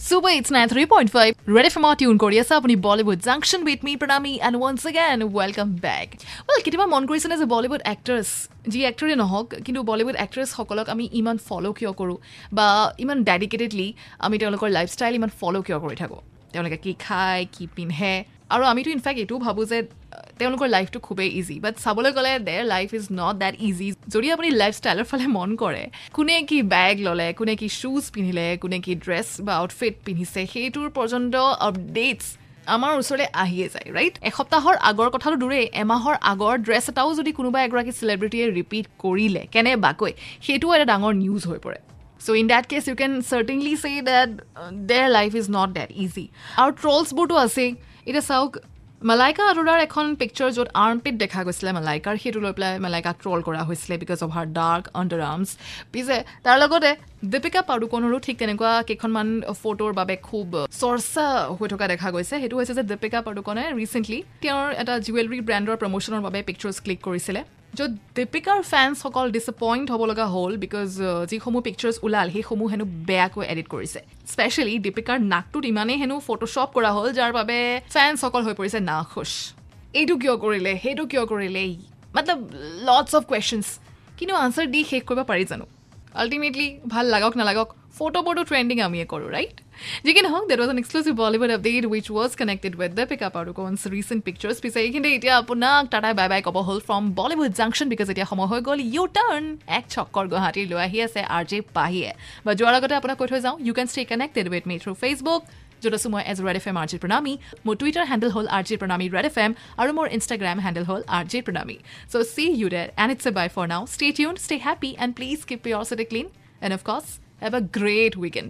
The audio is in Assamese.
Super, it's 93.5. Ready for more? Tune কৰি আছে আপুনি Bollywood junction with me Pranami and once again welcome back well কেতিয়াবা মন কৰিছেনে যে বলিউড এক্টৰ্ছ যি এক্টৰে নহওক কিন্তু বলিউড এক্ট্ৰেছসকলক আমি ইমান ফ'ল' কিয় কৰোঁ বা ইমান ডেডিকেটেডলি আমি তেওঁলোকৰ লাইফষ্টাইল ইমান ফ'ল' কিয় কৰি থাকোঁ তেওঁলোকে কি খায় কি পিন্ধে আৰু আমিতো ইনফেক্ট এইটোও ভাবোঁ যে তেওঁলোকৰ লাইফটো খুবেই ইজি বাট চাবলৈ গ'লে their life is not that easy যদি আপুনি লাইফষ্টাইলৰ ফালে মন কৰে কোনে কি বেগ ল'লে কোনে কি শ্বুজ পিন্ধিলে কোনে কি ড্ৰেছ বা আউটফিট পিন্ধিছে সেইটোৰ পৰ্যন্ত আপডেটছ আমাৰ ওচৰলৈ আহিয়ে যায় ৰাইট এসপ্তাহৰ আগৰ কথাটো দূৰেই এমাহৰ আগৰ ড্ৰেছ এটাও যদি কোনোবা এগৰাকী চেলিব্ৰিটিয়ে ৰিপিট কৰিলে কেনেবাকৈ সেইটোও এটা ডাঙৰ নিউজ হৈ পৰে। So' in that case you can certainly say that their life is not that easy আৰু ট্ৰলছবোৰতো আছেই। এতিয়া চাওক মালাইকা আৰোৰাৰ এখন পিকচাৰ য'ত আৰ্মপিট দেখা গৈছিলে মালাইকাৰ সেইটো লৈ পেলাই মালাইকাক ট্ৰল কৰা হৈছিলে because of her dark underarms পিছে তাৰ লগতে দীপিকা পাডুকনৰো ঠিক তেনেকুৱা কেইখনমান ফটোৰ বাবে খুব চৰ্চা হৈ থকা দেখা গৈছে। সেইটো হৈছে যে দীপিকা পাডুকনে ৰিচেণ্টলি তেওঁৰ এটা জুৱেলাৰী ব্ৰেণ্ডৰ প্ৰমোশ্যনৰ বাবে পিকচাৰ্ছ ক্লিক কৰিছিলে। য'ত দীপিকাৰ ফেন্সসকল ডিচএপইণ্ট হ'ব লগা হ'ল বিকজ যিসমূহ পিকচাৰ্ছ ওলাল সেইসমূহ হেনো বেয়াকৈ এডিট কৰিছে। স্পেচিয়েলি দীপিকাৰ নাকটোত ইমানেই হেনো ফটোশ্বপ কৰা হ'ল যাৰ বাবে ফেন্সসকল হৈ পৰিছে নাখুচ এইটো কিয় কৰিলে? সেইটো কিয় কৰিলে? মতলব লটছ অফ কুৱেশ্যনছ কিন্তু আনচাৰ দি শেষ কৰিব পাৰি জানো? আল্টিমেটলি ভাল লাগক নালাগক ফটোবোৰটো ট্ৰেণ্ডিং আমিয়ে কৰোঁ right যিকি নহওক that was an exclusive Bollywood update which was connected with the pick up আৰু কনছ ৰিচেণ্ট পিকচাৰ্ছ পিছে এইখিনি এতিয়া আপোনাক টাটাই বাই বাই ক'ব হ'ল ফ্ৰম বলিউড জাংচন বিকজ এতিয়া সময় হৈ গ'ল ইউ টাৰ্ণ এক চক্কৰ গুৱাহাটীৰ লৈ আহি আছে আৰ জে পাহিয়ে বা যোৱাৰ আগতে আপোনাক কৈ থৈ যাওঁ you can stay connected with me through Facebook য'ত আছোঁ মই as Red F M R J Pranami মোৰ টুইটাৰ হেণ্ডেল হ'ল R J Pranami Red F M আৰু মোৰ ইনষ্টাগ্ৰাম হেণ্ডেল হ'ল R J Pranami so' see you that and it's a bye for now stay tune stay happy and please keep your city clean and of course have a great weekend